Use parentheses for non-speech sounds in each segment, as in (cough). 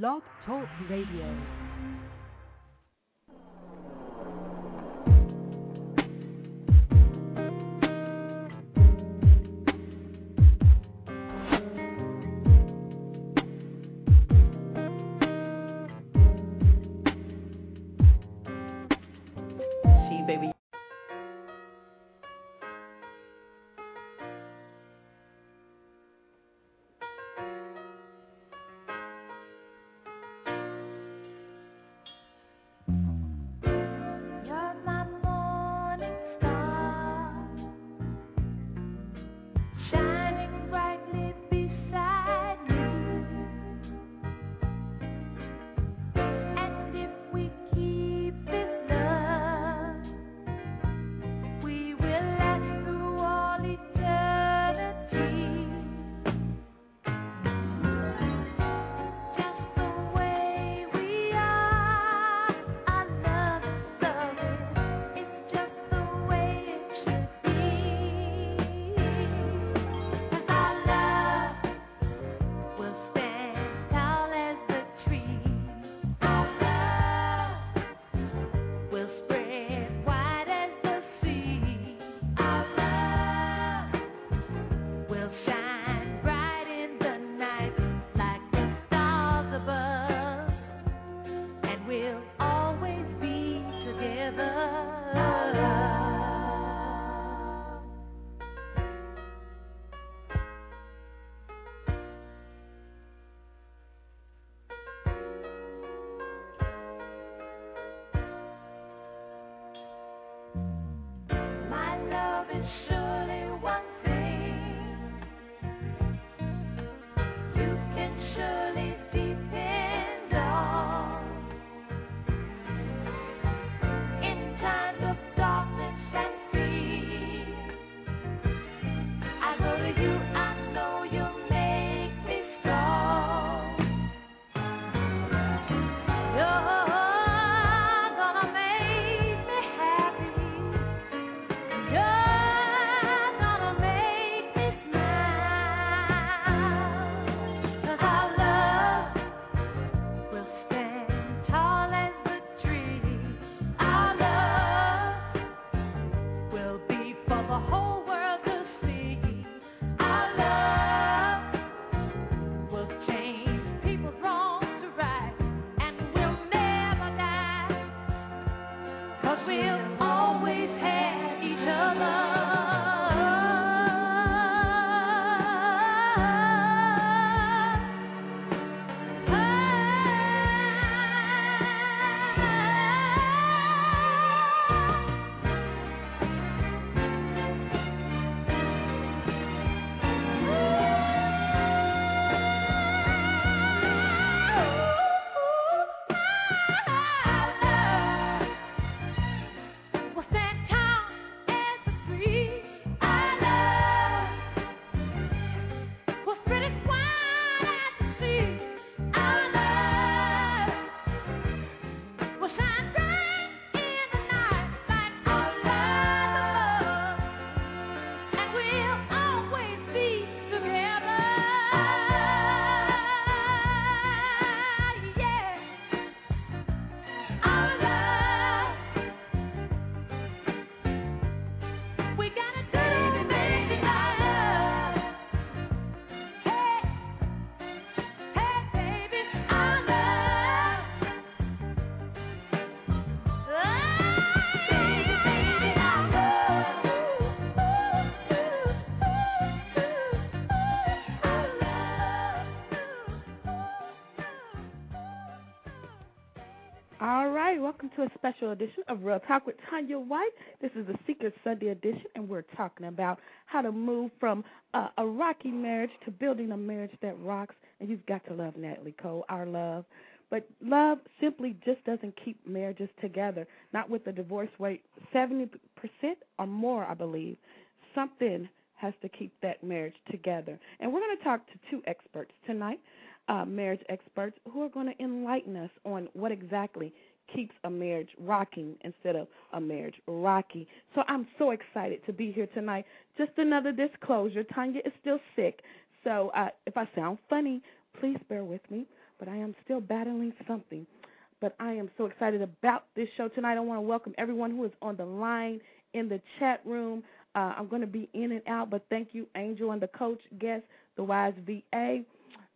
Blog Talk Radio. a special edition of Real Talk with Tanya White. This is the Secret Sunday edition, and we're talking about how to move from uh, a rocky marriage to building a marriage that rocks. And you've got to love Natalie Cole, our love. But love simply just doesn't keep marriages together, not with the divorce rate 70% or more, I believe. Something has to keep that marriage together. And we're going to talk to two experts tonight, uh, marriage experts, who are going to enlighten us on what exactly keeps a marriage rocking instead of a marriage rocky. So I'm so excited to be here tonight. Just another disclosure Tanya is still sick. So uh, if I sound funny, please bear with me. But I am still battling something. But I am so excited about this show tonight. I want to welcome everyone who is on the line in the chat room. Uh, I'm going to be in and out, but thank you, Angel and the coach, guest, the wise VA.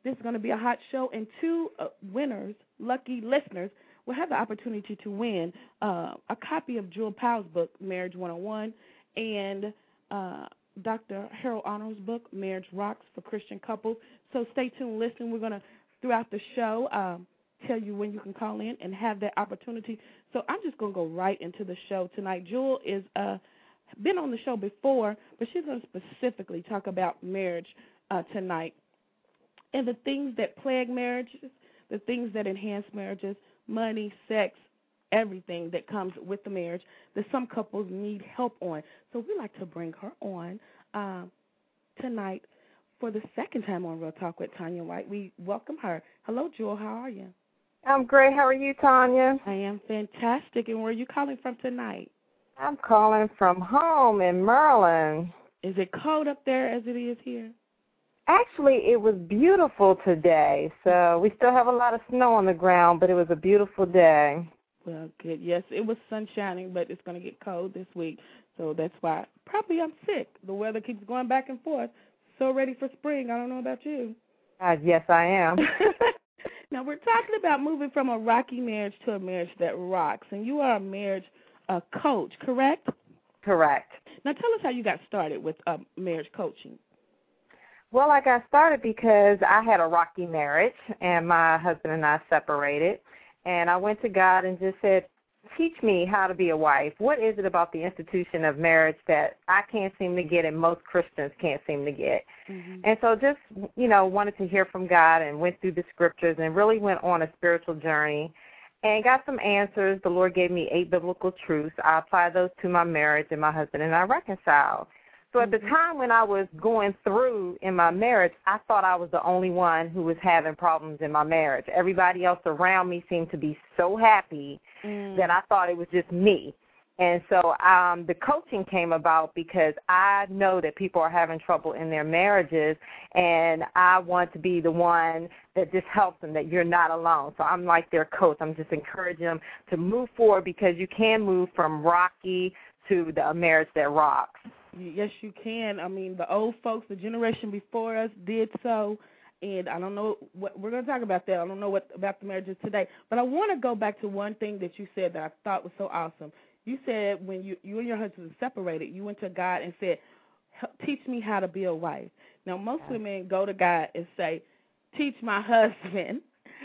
This is going to be a hot show, and two uh, winners, lucky listeners, will have the opportunity to win uh, a copy of Jewel Powell's book, Marriage 101, and uh, Dr. Harold Arnold's book, Marriage Rocks for Christian Couples. So stay tuned, listen. We're going to, throughout the show, um, tell you when you can call in and have that opportunity. So I'm just going to go right into the show tonight. Jewel is uh, been on the show before, but she's going to specifically talk about marriage uh, tonight and the things that plague marriages, the things that enhance marriages, money, sex, everything that comes with the marriage that some couples need help on. So we like to bring her on um, tonight for the second time on Real Talk with Tanya White. We welcome her. Hello, Jewel. How are you? I'm great. How are you, Tanya? I am fantastic. And where are you calling from tonight? I'm calling from home in Maryland. Is it cold up there as it is here? Actually, it was beautiful today. So we still have a lot of snow on the ground, but it was a beautiful day. Well, good. Yes, it was sun shining, but it's going to get cold this week. So that's why probably I'm sick. The weather keeps going back and forth. So ready for spring. I don't know about you. Uh, yes, I am. (laughs) now we're talking about moving from a rocky marriage to a marriage that rocks, and you are a marriage uh, coach, correct? Correct. Now tell us how you got started with uh, marriage coaching. Well, I got started because I had a rocky marriage, and my husband and I separated. And I went to God and just said, Teach me how to be a wife. What is it about the institution of marriage that I can't seem to get and most Christians can't seem to get? Mm-hmm. And so just, you know, wanted to hear from God and went through the scriptures and really went on a spiritual journey and got some answers. The Lord gave me eight biblical truths. I applied those to my marriage, and my husband and I reconciled. So at the mm-hmm. time when I was going through in my marriage, I thought I was the only one who was having problems in my marriage. Everybody else around me seemed to be so happy mm. that I thought it was just me. And so um, the coaching came about because I know that people are having trouble in their marriages, and I want to be the one that just helps them, that you're not alone. So I'm like their coach. I'm just encouraging them to move forward because you can move from rocky to the marriage that rocks. Yes, you can. I mean, the old folks, the generation before us did so. And I don't know what we're going to talk about that. I don't know what about the marriages today, but I want to go back to one thing that you said that I thought was so awesome. You said when you you and your husband separated, you went to God and said, "Teach me how to be a wife." Now, most women go to God and say, "Teach my (laughs) husband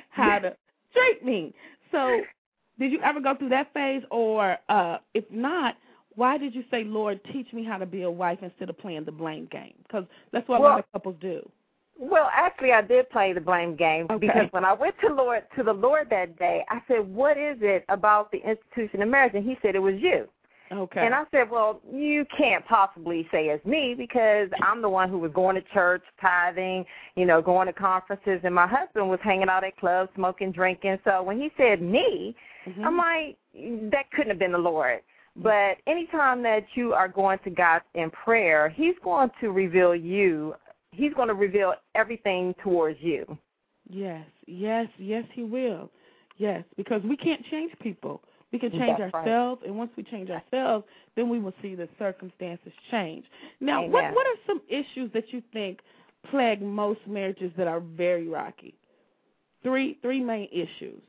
how to treat me." So, did you ever go through that phase, or uh, if not? Why did you say, Lord, teach me how to be a wife instead of playing the blame game? Because that's what well, a lot of couples do. Well, actually, I did play the blame game okay. because when I went to Lord to the Lord that day, I said, "What is it about the institution of marriage?" And He said, "It was you." Okay. And I said, "Well, you can't possibly say it's me because I'm the one who was going to church, tithing, you know, going to conferences, and my husband was hanging out at clubs, smoking, drinking. So when he said me, mm-hmm. I'm like, that couldn't have been the Lord." But anytime that you are going to God in prayer, He's going to reveal you. He's going to reveal everything towards you. Yes, yes, yes, He will. Yes, because we can't change people. We can change That's ourselves, right. and once we change ourselves, then we will see the circumstances change. Now, Amen. what what are some issues that you think plague most marriages that are very rocky? Three three main issues.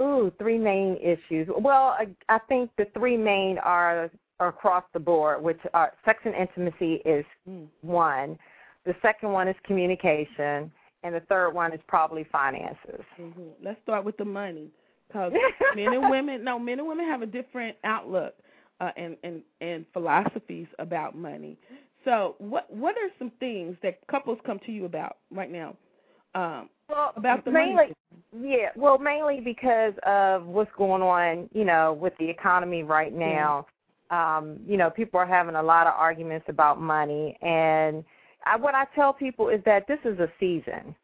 Ooh, three main issues. Well, I, I think the three main are, are across the board, which are sex and intimacy is mm. one. The second one is communication, and the third one is probably finances. Mm-hmm. Let's start with the money, because (laughs) men and women, no, men and women have a different outlook uh, and and and philosophies about money. So, what what are some things that couples come to you about right now? Um, well, about the mainly, money. yeah. Well, mainly because of what's going on, you know, with the economy right now. Yeah. Um, you know, people are having a lot of arguments about money, and I, what I tell people is that this is a season.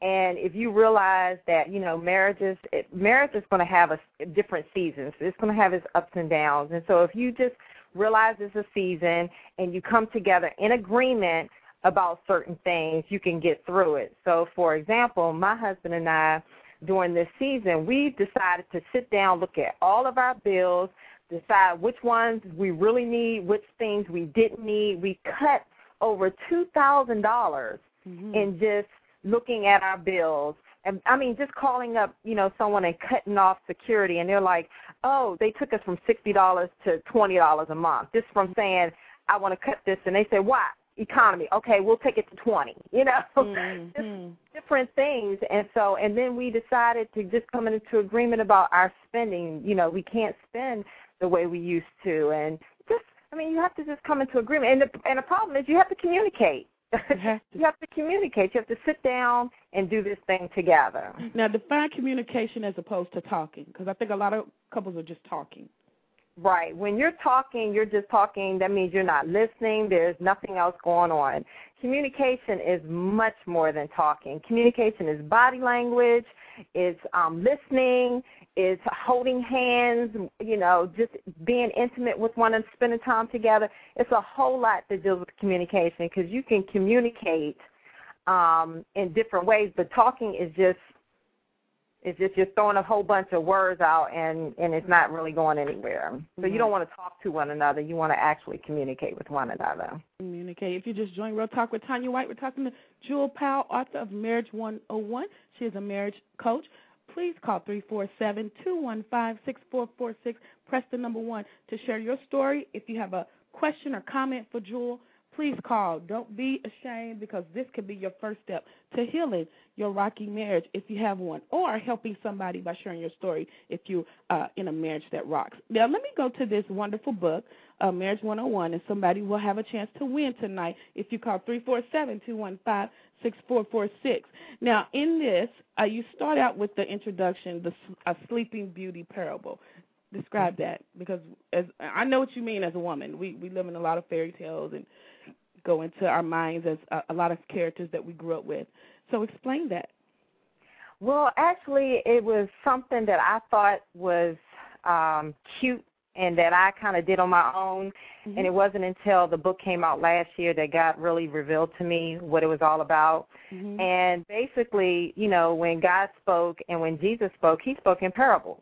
And if you realize that you know marriages, it, marriage is going to have a different seasons. It's going to have its ups and downs. And so if you just realize it's a season and you come together in agreement about certain things, you can get through it. So, for example, my husband and I during this season, we've decided to sit down, look at all of our bills, decide which ones we really need, which things we didn't need. We cut over two thousand dollars Mhm. in just looking at our bills. And I mean, just calling up, you know, someone and cutting off security, and they're like, "Oh, they took us from sixty dollars to twenty dollars a month just from saying I want to cut this," and they say, "Why?" Economy. Okay, we'll take it to twenty. You know, (laughs) Mhm. different things and so and then we decided to just come into agreement about our spending you know we can't spend the way we used to and just i mean you have to just come into agreement and the and the problem is you have to communicate You have (laughs) to. you have to communicate you have to sit down and do this thing together Now, define communication as opposed to talking, because I think a lot of couples are just talking. Right. When you're talking, you're just talking. That means you're not listening. There's nothing else going on. Communication is much more than talking. Communication is body language. It's um, listening. It's holding hands. You know, just being intimate with one and spending time together. It's a whole lot that deals with communication because you can communicate um, in different ways, but talking is just it's just you're throwing a whole bunch of words out and and it's not really going anywhere. So you mm-hmm. don't want to talk to one another. You want to actually communicate with one another. Communicate. If you just joined Real Talk with Tanya White, we're talking to Jewel Powell, author of Marriage 101. She is a marriage coach. Please call 347-215-6446. Press the number one to share your story. If you have a question or comment for Jewel, please call. Don't be ashamed because this could be your first step to healing your rocky marriage if you have one, or helping somebody by sharing your story if you're uh, in a marriage that rocks. Now, let me go to this wonderful book, uh, Marriage 101, and somebody will have a chance to win tonight if you call 347 215 6446. Now, in this, uh, you start out with the introduction, the Sleeping Beauty parable. Describe that because as I know what you mean as a woman. We we live in a lot of fairy tales and go into our minds as a, a lot of characters that we grew up with. So explain that. Well, actually, it was something that I thought was um, cute and that I kind of did on my own. And it wasn't until the book came out last year that God really revealed to me what it was all about. Mhm. And basically, you know, when God spoke and when Jesus spoke, he spoke in parables.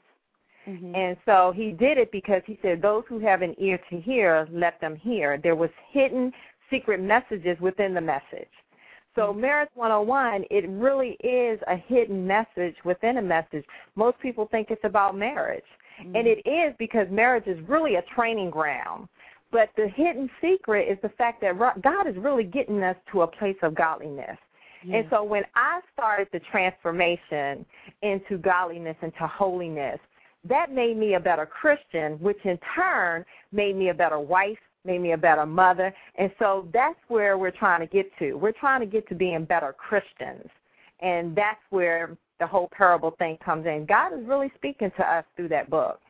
Mhm. And so he did it because he said, Those who have an ear to hear, let them hear. There was hidden secret messages within the message. So Marriage 101, it really is a hidden message within a message. Most people think it's about marriage. And it is because marriage is really a training ground. But the hidden secret is the fact that God is really getting us to a place of godliness. Yeah. And so when I started the transformation into godliness, into holiness, that made me a better Christian, which in turn made me a better wife, made me a better mother. And so that's where we're trying to get to. We're trying to get to being better Christians. And that's where the whole parable thing comes in. God is really speaking to us through that book.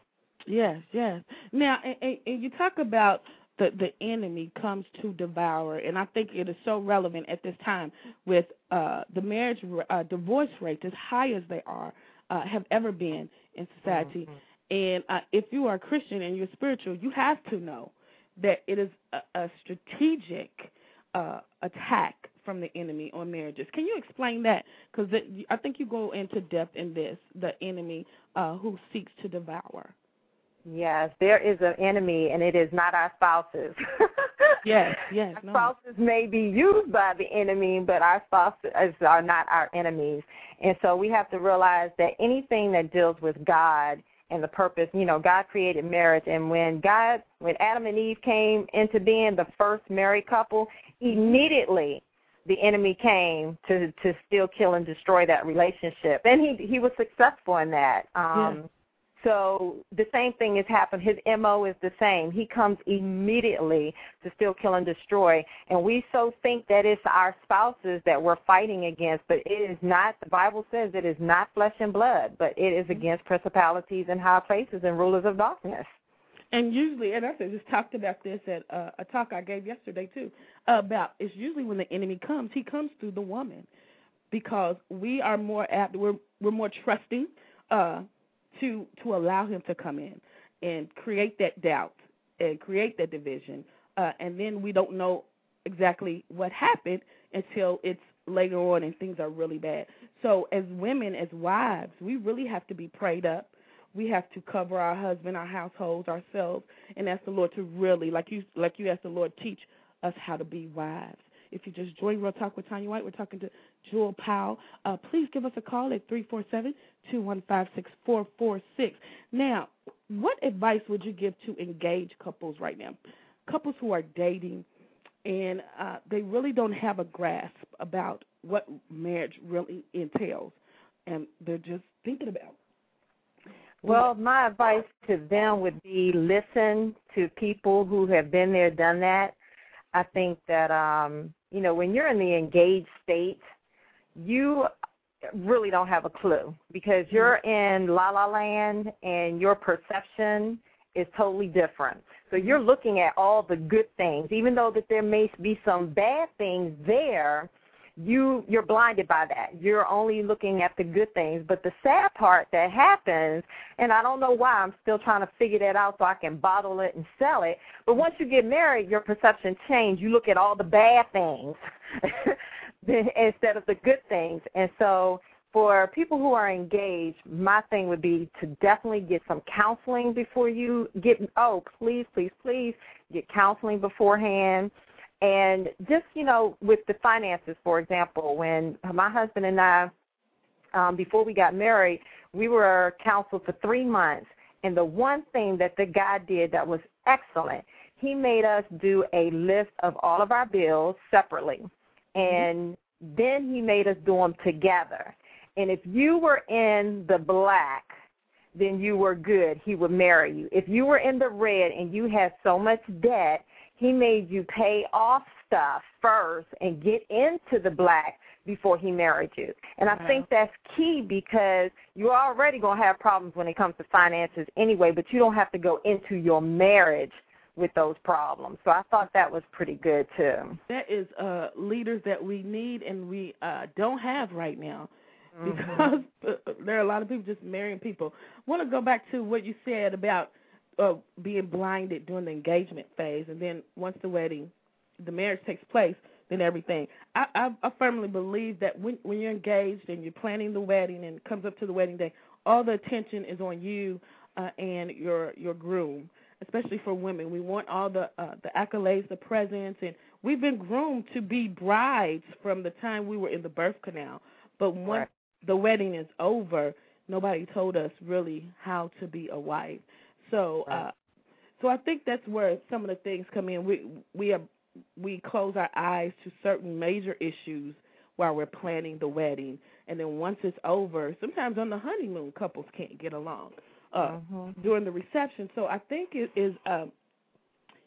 Yes, yes. Now, and, and, you talk about the the enemy comes to devour, and I think it is so relevant at this time with uh, the marriage uh, divorce rates as high as they are uh, have ever been in society. And uh, if you are a Christian and you're spiritual, you have to know that it is a, a strategic uh, attack from the enemy on marriages. Can you explain that? Because I think you go into depth in this, the enemy uh, who seeks to devour. Yes, there is an enemy, and it is not our spouses. (laughs) Yes, yes, Our no. spouses may be used by the enemy, but our spouses are not our enemies. And so we have to realize that anything that deals with God and the purpose, you know, God created marriage, and when God, when Adam and Eve came into being the first married couple, immediately the enemy came to to steal, kill, and destroy that relationship, and he he was successful in that. Um. So the same thing has happened. His MO is the same. He comes immediately to steal, kill, and destroy. And we so think that it's our spouses that we're fighting against, but it is not. The Bible says it is not flesh and blood, but it is against principalities and high places and rulers of darkness. And usually, and I just talked about this at uh, a talk I gave yesterday too. About it's usually when the enemy comes, he comes through the woman, because we are more apt, we're we're more trusting uh, to to allow him to come in and create that doubt and create that division, uh, and then we don't know exactly what happened until it's later on and things are really bad. So as women, as wives, we really have to be prayed up. We have to cover our husband, our households, ourselves, and ask the Lord to really, like you, like you asked the Lord, teach us how to be wives. If you just joined Real Talk with Tanya White, we're talking to Jewel Powell. Uh, please give us a call at three four seven two one five six four four six. Now, what advice would you give to engaged couples right now? Couples who are dating and uh, they really don't have a grasp about what marriage really entails, and they're just thinking about. Well, my advice to them would be listen to people who have been there, done that. I think that um, you know, when you're in the engaged state, you really don't have a clue because you're mm-hmm. in la la land and your perception is totally different. So mm-hmm. you're looking at all the good things, even though that there may be some bad things there. You you're blinded by that. You're only looking at the good things. But the sad part that happens, and I don't know why, I'm still trying to figure that out so I can bottle it and sell it. But once you get married, your perception changes. You look at all the bad things (laughs) instead of the good things. And so for people who are engaged, my thing would be to definitely get some counseling before you get. Oh, please, please, please get counseling beforehand, and just you know, with the finances, for example, when my husband and I, um, before we got married, we were counseled for three months, and the one thing that the guy did that was excellent, he made us do a list of all of our bills separately, and then he made us do them together and if you were in the black, then you were good. He would marry you. If you were in the red and you had so much debt, he made you pay off stuff first and get into the black before he married you. And I think that's key because you're already going to have problems when it comes to finances anyway, but you don't have to go into your marriage with those problems. So I thought that was pretty good too. That is uh leaders that we need and we uh don't have right now because Mm-hmm. (laughs) there are a lot of people just marrying people. I want to go back to what you said about uh, being blinded during the engagement phase, and then once the wedding, the marriage takes place, then everything. I, I, I firmly believe that when when you're engaged and you're planning the wedding and it comes up to the wedding day, all the attention is on you uh, and your your groom. Especially for women, we want all the uh, the accolades, the presents, and we've been groomed to be brides from the time we were in the birth canal. But once Right. the wedding is over, nobody told us really how to be a wife. So, uh, so I think that's where some of the things come in. We we are we close our eyes to certain major issues while we're planning the wedding, and then once it's over, sometimes on the honeymoon, couples can't get along uh, Mhm. during the reception. So I think it is um,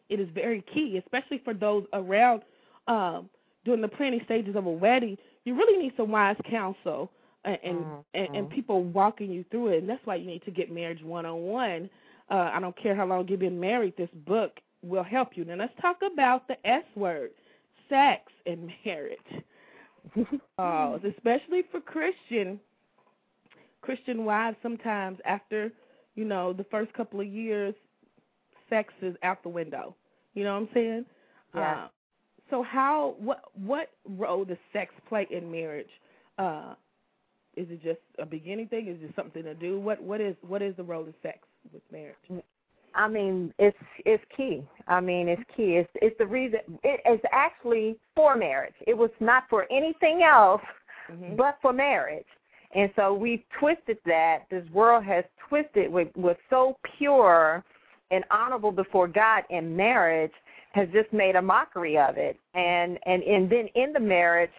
it is very key, especially for those around um, during the planning stages of a wedding. You really need some wise counsel and and, and and people walking you through it. And that's why you need to get marriage one on one. Uh, I don't care how long you've been married. This book will help you. Now let's talk about the S word, sex and marriage. (laughs) Uh, especially for Christian Christian wives. Sometimes after you know the first couple of years, sex is out the window. You know what I'm saying? Yeah. Uh, so how what what role does sex play in marriage? Uh, is it just a beginning thing? Is it something to do? What what is what is the role of sex with marriage? I mean, it's it's key. I mean, it's key. It's it's the reason. It is actually for marriage. It was not for anything else, Mhm. but for marriage. And so we've twisted that. This world has twisted with with so pure and honorable before God in marriage has just made a mockery of it. And and and then in the marriage,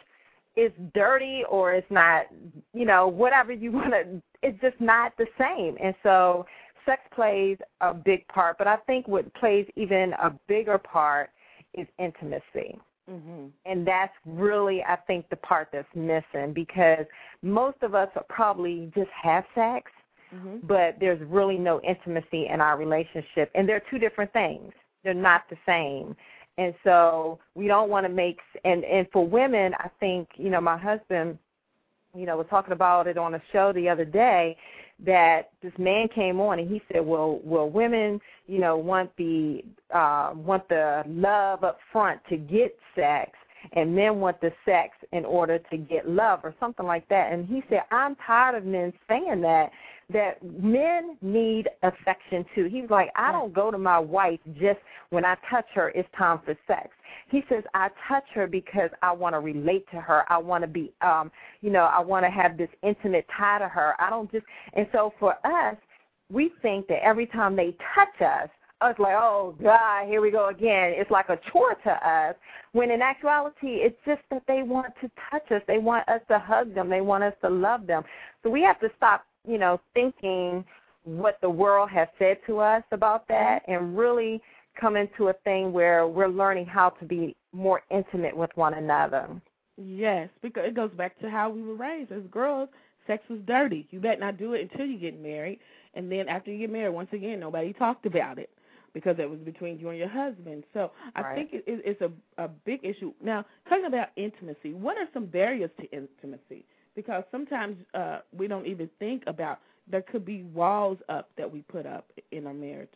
it's dirty or it's not. You know, whatever you (laughs) want to. It's just not the same. And so sex plays a big part, but I think what plays even a bigger part is intimacy. Mhm. And that's really, I think, the part that's missing because most of us probably just have sex, Mhm. but there's really no intimacy in our relationship. And they're two different things, they're not the same. And so we don't want to make, and, and for women, I think, you know, my husband, you know, was talking about it on a show the other day that this man came on and he said, "Well, well, women, you know, want the uh, want the love up front to get sex, and men want the sex in order to get love or something like that. And he said, I'm tired of men saying that that men need affection too. He's like, I don't go to my wife just when I touch her, it's time for sex. He says, I touch her because I want to relate to her. I want to be, um, you know, I want to have this intimate tie to her. I don't just, and so for us, we think that every time they touch us, us like, oh God, here we go again. It's like a chore to us. When in actuality, it's just that they want to touch us. They want us to hug them. They want us to love them. So we have to stop, you know, thinking what the world has said to us about that, and really come into a thing where we're learning how to be more intimate with one another. Yes, because it goes back to how we were raised as girls. Sex was dirty. You better not do it until you get married, and then after you get married, once again, nobody talked about it because it was between you and your husband. So I Right. think it, it, it's a a big issue. Now, talking about intimacy, what are some barriers to intimacy? Because sometimes uh, we don't even think about there could be walls up that we put up in our marriage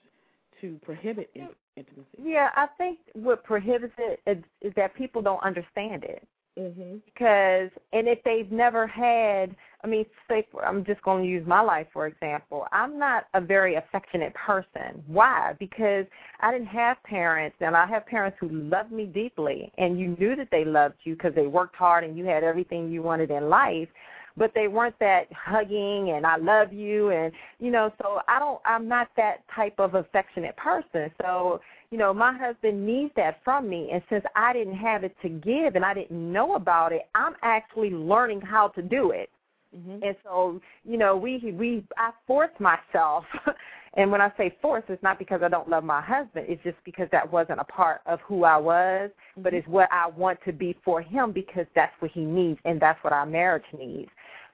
to prohibit in, intimacy. Yeah, I think what prohibits it is, is that people don't understand it. Mhm. because and if they've never had i mean say for, i'm just going to use my life for example. I'm not a very affectionate person. Why? Because i didn't have parents and i have parents who loved me deeply and you knew that they loved you because they worked hard and you had everything you wanted in life but they weren't that hugging and i love you and you know so i don't i'm not that type of affectionate person. So you know, my husband needs that from me. And since I didn't have it to give and I didn't know about it, I'm actually learning how to do it. Mhm. And so, you know, we we I force myself. (laughs) and when I say force, it's not because I don't love my husband. It's just because that wasn't a part of who I was, but Mhm. it's what I want to be for him because that's what he needs and that's what our marriage needs.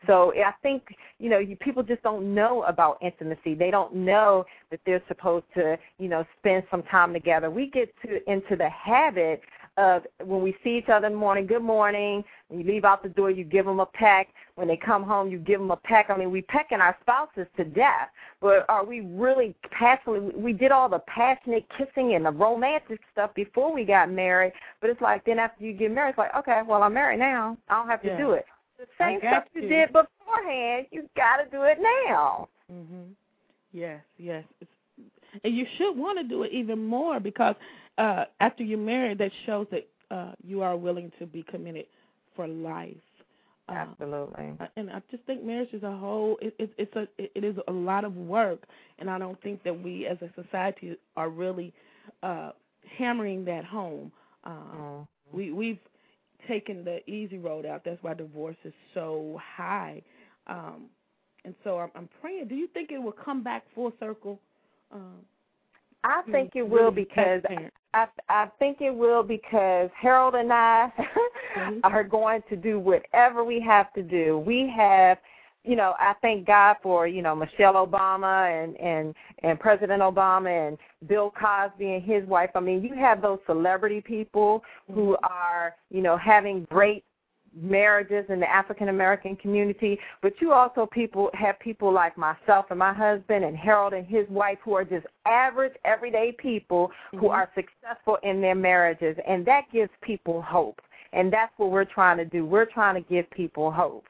So I think you know you, people just don't know about intimacy. They don't know that they're supposed to you know spend some time together. We get to into the habit of when we see each other in the morning, good morning. When you leave out the door, you give them a peck. When they come home, you give them a peck. I mean, we pecking our spouses to death, but are we really passionately? We did all the passionate kissing and the romantic stuff before we got married, but it's like then after you get married, it's like okay, well I'm married now. I don't have to Yeah. do it. The same stuff you you. did beforehand, you got to do it now. Mhm. Yes, yes. It's, and you should want to do it even more because uh after you're married, that shows that uh you are willing to be committed for life. Uh, Absolutely. and I just think marriage as a whole, it, it, it's a it, it is a lot of work, and I don't think that we as a society are really uh hammering that home. Uh, Mm. we we've taken the easy road out. That's why divorce is so high. Um, and so I'm, I'm praying. Do you think it will come back full circle? Um, I think it will because? I I think it will because Harold and I (laughs) Mhm. are going to do whatever we have to do. We have you know, I thank God for, you know, Michelle Obama and and and President Obama and Bill Cosby and his wife. I mean, you have those celebrity people who are, you know, having great marriages in the African American community, but you also people have people like myself and my husband and Harold and his wife who are just average everyday people who Mhm. are successful in their marriages and that gives people hope. And that's what we're trying to do. We're trying to give people hope.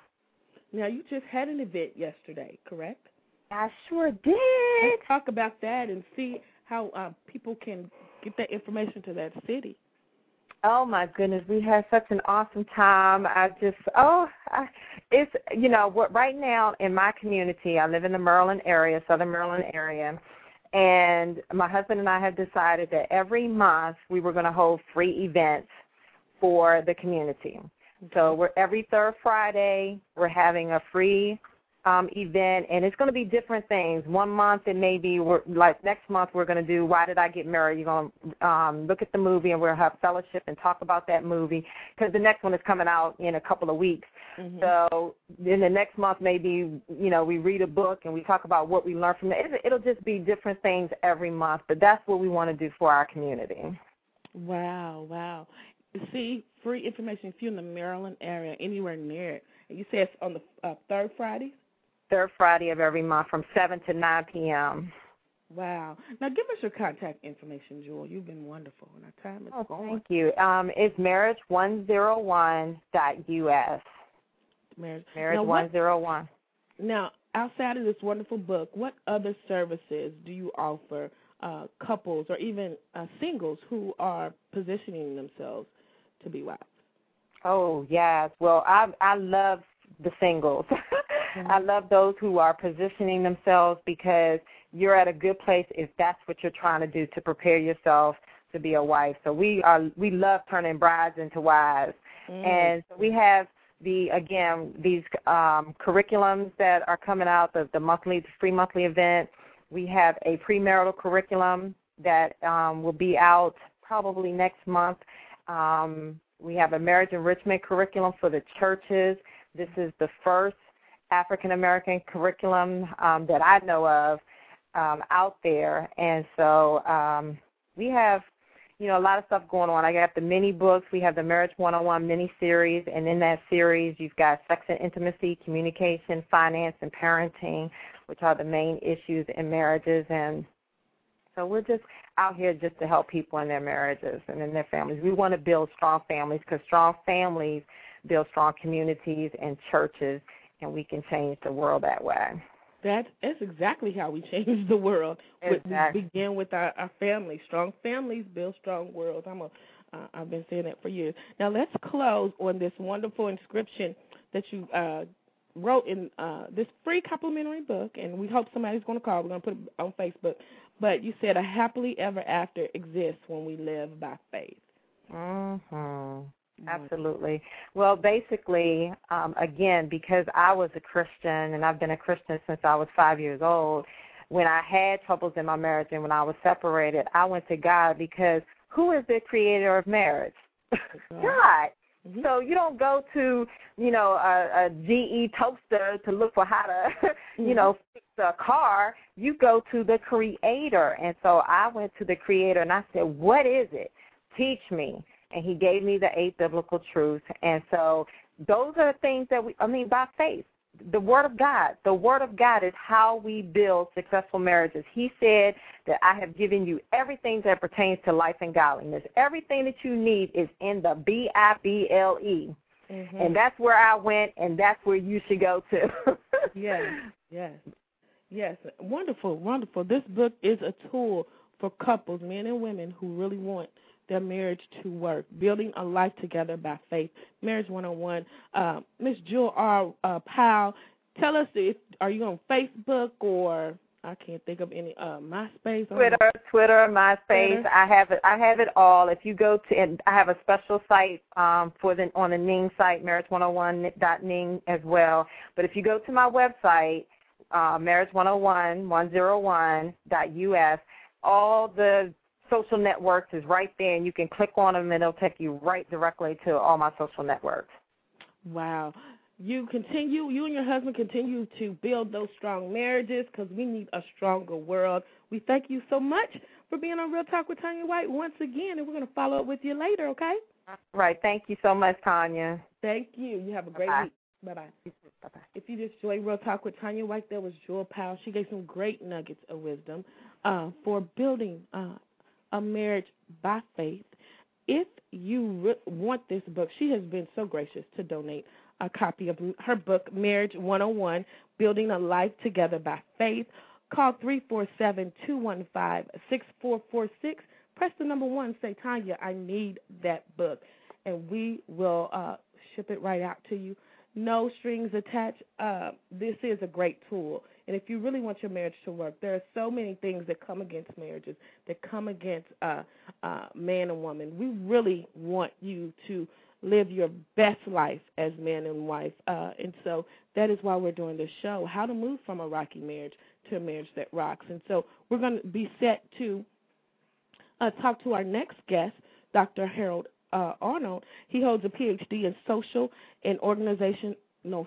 Now you just had an event yesterday, correct? I sure did. Let's talk about that and see how uh, people can get that information to that city. Oh my goodness, we had such an awesome time. I just oh, I, it's you know what right now in my community, I live in the Maryland area, Southern Maryland area, and my husband and I have decided that every month we were going to hold free events for the community. So we're every third Friday we're having a free um, event, and it's going to be different things. One month it may be we're, like next month we're going to do Why Did I Get Married? You're going to um, look at the movie, and we'll have fellowship and talk about that movie because the next one is coming out in a couple of weeks. Mhm. So then the next month maybe you know we read a book and we talk about what we learned from it. It'll- It'll just be different things every month, but that's what we want to do for our community. Wow, wow. See, free information if you're in the Maryland area, anywhere near it. And you say it's on the uh, third Friday? Third Friday of every month from seven to nine p.m. Wow. Now give us your contact information, Jewel. You've been wonderful, and our time is Oh, thank you. Um, it's marriage101.us. Marriage. Marriage now, one what, now, outside of this wonderful book, what other services do you offer uh, couples or even uh, singles who are positioning themselves to be wives? Oh yes. Well, I I love the singles. (laughs) I love those who are positioning themselves because you're at a good place if that's what you're trying to do to prepare yourself to be a wife. So we are we love turning brides into wives. Mm. And so we have the again these um, curriculums that are coming out the the monthly the free monthly event. We have a premarital curriculum that um, will be out probably next month. Um, we have a marriage enrichment curriculum for the churches. This is the first African American curriculum um, that I know of um, out there, and so um, we have you know, a lot of stuff going on. I got the mini books. We have the Marriage 101 mini series, and in that series, you've got sex and intimacy, communication, finance, and parenting, which are the main issues in marriages. And so we're just out here just to help people in their marriages and in their families. We want to build strong families because strong families build strong communities and churches, and we can change the world that way. That is exactly how we (laughs) change the world. Exactly. We begin with our, our families. Strong families build strong worlds. I'm a, uh, I've been saying that for years. Now let's close on this wonderful inscription that you uh, wrote in uh, this free complimentary book, and we hope somebody's going to call. We're going to put it on Facebook. But you said a happily ever after exists when we live by faith. Mhm. Absolutely. Well, basically, um, again, because I was a Christian and I've been a Christian since I was five years old, when I had troubles in my marriage and when I was separated, I went to God because who is the creator of marriage? (laughs) God. Mhm. So you don't go to, you know, a, a GE toaster to look for how to, (laughs) you know, fix a car. You go to the creator. And so I went to the creator and I said, what is it? Teach me. And he gave me the eight biblical truths. And so those are the things that we, I mean, by faith. The Word of God. The Word of God is how we build successful marriages. He said that I have given you everything that pertains to life and godliness. Everything that you need is in the B I B L E. Mhm. And that's where I went, and that's where you should go to. (laughs) Yes, yes, yes. Wonderful, wonderful. This book is a tool for couples, men and women, who really want their marriage to work, building a life together by faith. Marriage 101. Uh, Miss Jewel R. Uh, Powell, tell us if are you on Facebook or I can't think of any uh, MySpace. Twitter, Twitter, MySpace. Twitter. I have it. I have it all. If you go to, and I have a special site um, for the on the Ning site, marriage101.ning as well. But if you go to my website, uh, marriage101.101.us, all the social networks is right there, and you can click on them, and it'll take you right directly to all my social networks. Wow. You continue, you and your husband continue to build those strong marriages because we need a stronger world. We thank you so much for being on Real Talk with Tanya White once again, and we're going to follow up with you later, okay? Right. Thank you so much, Tanya. Thank you. You have a great Bye-bye. week. Bye bye. Bye-bye. If you just joined Real Talk with Tanya White, there was Jewel Powell. She gave some great nuggets of wisdom uh, for building uh, a marriage by faith. If you re- want this book, she has been so gracious to donate a copy of her book, Marriage 101 Building a Life Together by Faith. Call 347 215 6446. Press the number one, say, Tanya, I need that book. And we will uh, ship it right out to you. No strings attached. Uh, this is a great tool. And if you really want your marriage to work, there are so many things that come against marriages, that come against uh, uh, man and woman. We really want you to live your best life as man and wife. Uh, and so that is why we're doing this show how to move from a rocky marriage to a marriage that rocks. And so we're going to be set to uh, talk to our next guest, Dr. Harold uh, Arnold. He holds a PhD in social and organizational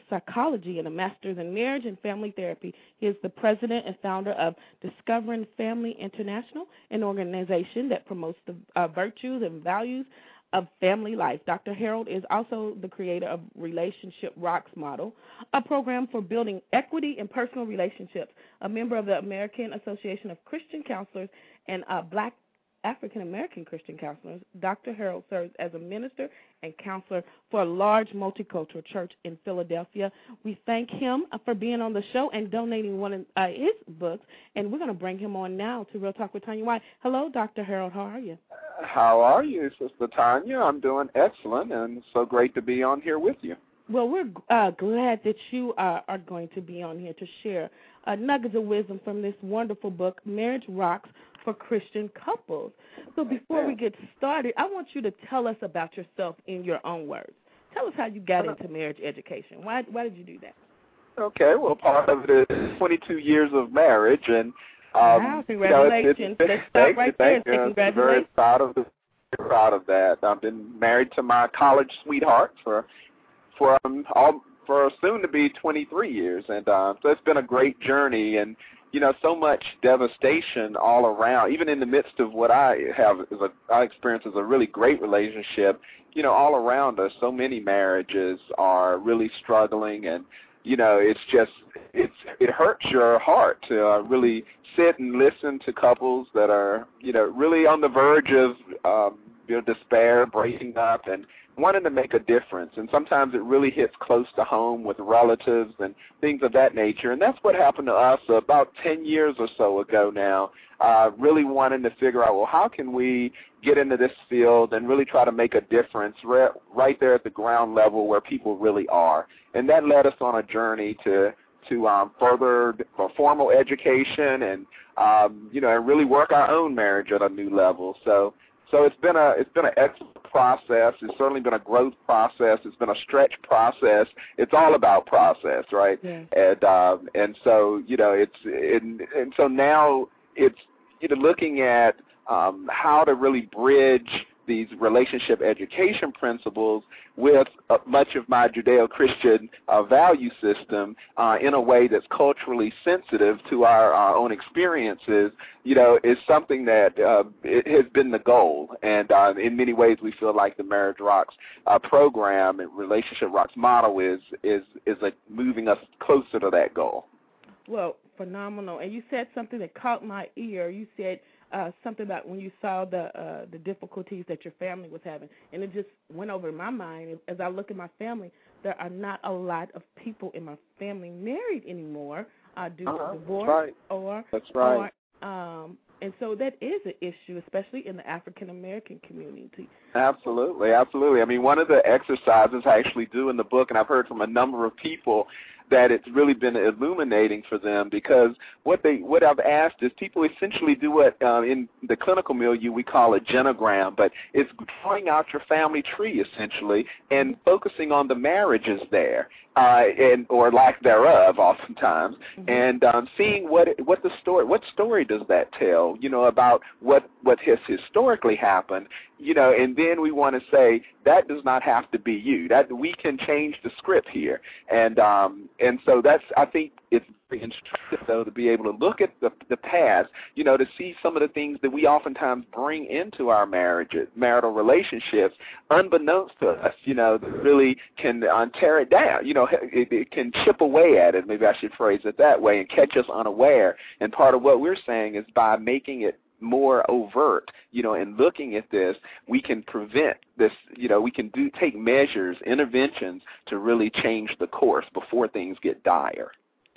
psychology and a master's in marriage and family therapy. He is the president and founder of Discovering Family International, an organization that promotes the uh, virtues and values of family life. Dr. Harold is also the creator of Relationship Rocks Model, a program for building equity in personal relationships, a member of the American Association of Christian Counselors and a Black African American Christian counselors, Dr. Harold serves as a minister and counselor for a large multicultural church in Philadelphia. We thank him for being on the show and donating one of uh, his books, and we're going to bring him on now to Real Talk with Tanya White. Hello, Dr. Harold. How are you? How are you, Sister Tanya? I'm doing excellent, and so great to be on here with you. Well, we're uh, glad that you uh, are going to be on here to share uh, nuggets of wisdom from this wonderful book, Marriage Rocks for Christian Couples. So before we get started, I want you to tell us about yourself in your own words. Tell us how you got into marriage education. Why why did you do that? Okay, well, part of it is 22 years of marriage, and um, wow, congratulations! You know, it's, it's, Let's stop right there. Thank you. I'm very proud of the, proud of that. I've been married to my college sweetheart for for um, all for soon to be 23 years, and uh, so it's been a great journey. And you know, so much devastation all around, even in the midst of what I have as a I experience as a really great relationship. You know, all around us, so many marriages are really struggling, and you know, it's just it's it hurts your heart to uh, really sit and listen to couples that are you know really on the verge of um, you know despair, breaking up, and wanting to make a difference. And sometimes it really hits close to home with relatives and things of that nature. And that's what happened to us about 10 years or so ago now. Uh, really wanting to figure out, well, how can we get into this field and really try to make a difference right, right there at the ground level where people really are. And that led us on a journey to to um, further formal education and um, you know and really work our own marriage at a new level. So so it's been a it's been an excellent process. It's certainly been a growth process. It's been a stretch process. It's all about process, right? Yeah. And um, and so you know it's and and so now it's you know looking at um, how to really bridge these relationship education principles with uh, much of my Judeo-Christian uh, value system uh, in a way that's culturally sensitive to our, our own experiences, you know, is something that uh, it has been the goal. And uh, in many ways, we feel like the Marriage Rocks uh, program and Relationship Rocks model is is is like moving us closer to that goal. Well, phenomenal. And you said something that caught my ear. You said uh, something about when you saw the uh, the difficulties that your family was having, and it just went over my mind as I look at my family. There are not a lot of people in my family married anymore uh, due uh-huh. to divorce right. or that's right. Or, um, and so that is an issue, especially in the African American community. Absolutely, absolutely. I mean, one of the exercises I actually do in the book, and I've heard from a number of people that it's really been illuminating for them because what they what I've asked is people essentially do what uh, in the clinical milieu we call a genogram, but it's drawing out your family tree essentially and focusing on the marriages there uh, and or lack thereof, oftentimes, mm-hmm. and um, seeing what what the story what story does that tell, you know, about what what has historically happened, you know, and then we want to say that does not have to be you. That we can change the script here, and um, and so that's I think it's very instructive though to be able to look at the the past, you know, to see some of the things that we oftentimes bring into our marriages, marital relationships, unbeknownst to us, you know, that really can uh, tear it down. You know, it, it can chip away at it. Maybe I should phrase it that way and catch us unaware. And part of what we're saying is by making it more overt, you know, and looking at this, we can prevent this, you know, we can do take measures, interventions to really change the course before things get dire.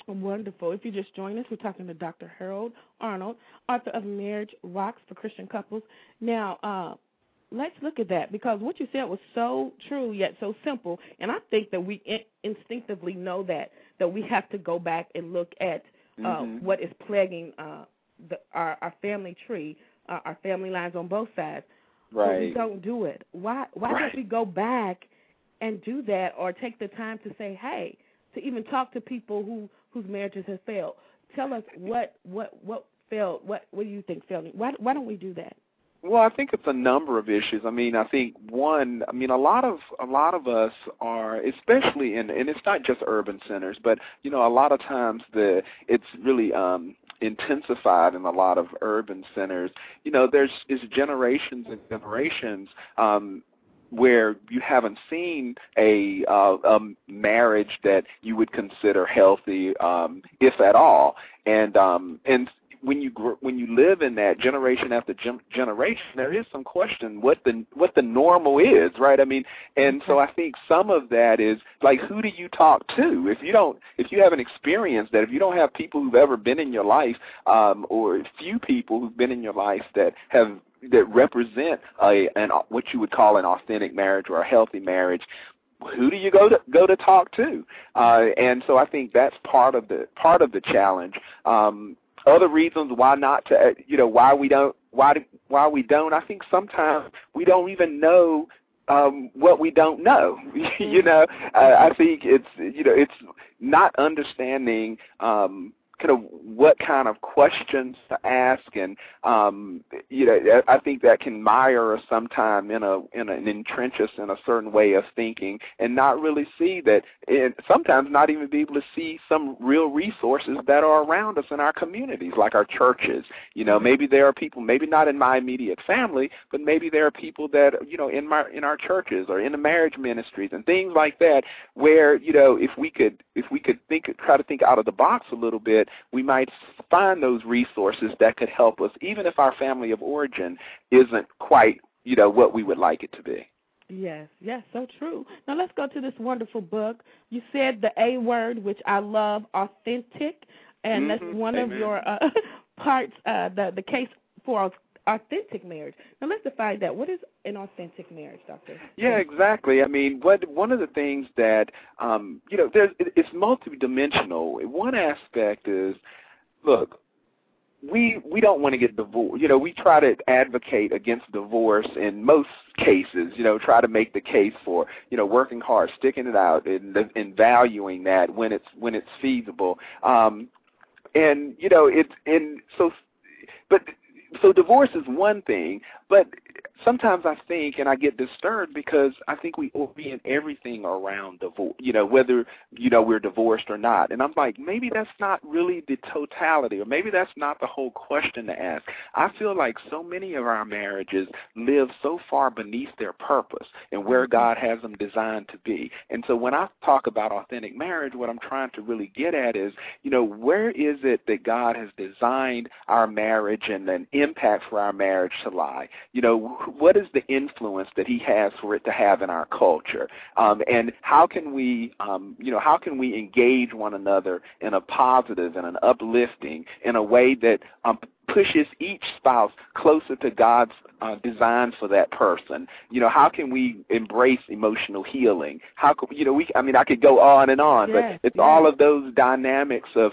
Wonderful. If you just joined us, we're talking to Dr. Harold Arnold, author of Marriage Rocks for Christian Couples. Now, uh, let's look at that because what you said was so true yet so simple, and I think that we in- instinctively know that that we have to go back and look at uh, mm-hmm. what is plaguing uh, the, our, our family tree, uh, our family lines on both sides. Right. But we don't do it. Why? Why right. don't we go back and do that, or take the time to say, hey, to even talk to people who whose marriages have failed. Tell us what what what failed. What what do you think failed? Why why don't we do that? Well, I think it's a number of issues. I mean, I think one, I mean, a lot of a lot of us are, especially in, and it's not just urban centers, but you know, a lot of times the it's really um, intensified in a lot of urban centers. You know, there's is generations and generations um, where you haven't seen a, uh, a marriage that you would consider healthy, um, if at all. And um, and when you gr- when you live in that generation after gen- generation, there is some question what the what the normal is, right? I mean, and so I think some of that is like who do you talk to? If you don't if you haven't experienced that if you don't have people who've ever been in your life um, or few people who've been in your life that have that represent a an what you would call an authentic marriage or a healthy marriage who do you go to go to talk to? Uh and so i think that's part of the part of the challenge. Um other reasons why not to uh, you know why we don't why why we don't. I think sometimes we don't even know um what we don't know. (laughs) You know I, I think it's you know it's not understanding um kind of what kind of questions to ask and um you know I think that can mire us sometime in a in an entrench us in a certain way of thinking and not really see that and sometimes not even be able to see some real resources that are around us in our communities like our churches. You know maybe there are people maybe not in my immediate family but maybe there are people that you know in my in our churches or in the marriage ministries and things like that where you know if we could if we could think try to think out of the box a little bit we might find those resources that could help us, even if our family of origin isn't quite, you know, what we would like it to be. Yes, yes, so true. Now let's go to this wonderful book. You said the A word, which I love, authentic, and mm-hmm. that's one Amen. of your uh, (laughs) parts, uh, the the case for authentic marriage. Now let's define that. What is an authentic marriage, Doctor? Yeah, exactly. I mean, what one of the things that um, you know, there's it, it's multidimensional. One aspect is, look, we we don't want to get divorced. You know, we try to advocate against divorce in most cases. You know, try to make the case for you know working hard, sticking it out, and and valuing that when it's when it's feasible. Um, and you know, it's and so, but so divorce is one thing, but sometimes I think and I get disturbed because I think we orient everything around divorce, you know, whether, you know, we're divorced or not. And I'm like, maybe that's not really the totality or maybe that's not the whole question to ask. I feel like so many of our marriages live so far beneath their purpose and where mm-hmm. God has them designed to be. And so when I talk about authentic marriage, what I'm trying to really get at is, you know, where is it that God has designed our marriage and an impact for our marriage to lie? You know, what is the influence that he has for it to have in our culture? Um, and how can we um, you know how can we engage one another in a positive and an uplifting in a way that um, pushes each spouse closer to God's uh, design for that person. You know, how can we embrace emotional healing? How can you know we? I mean, I could go on and on, yes, but it's yes. all of those dynamics of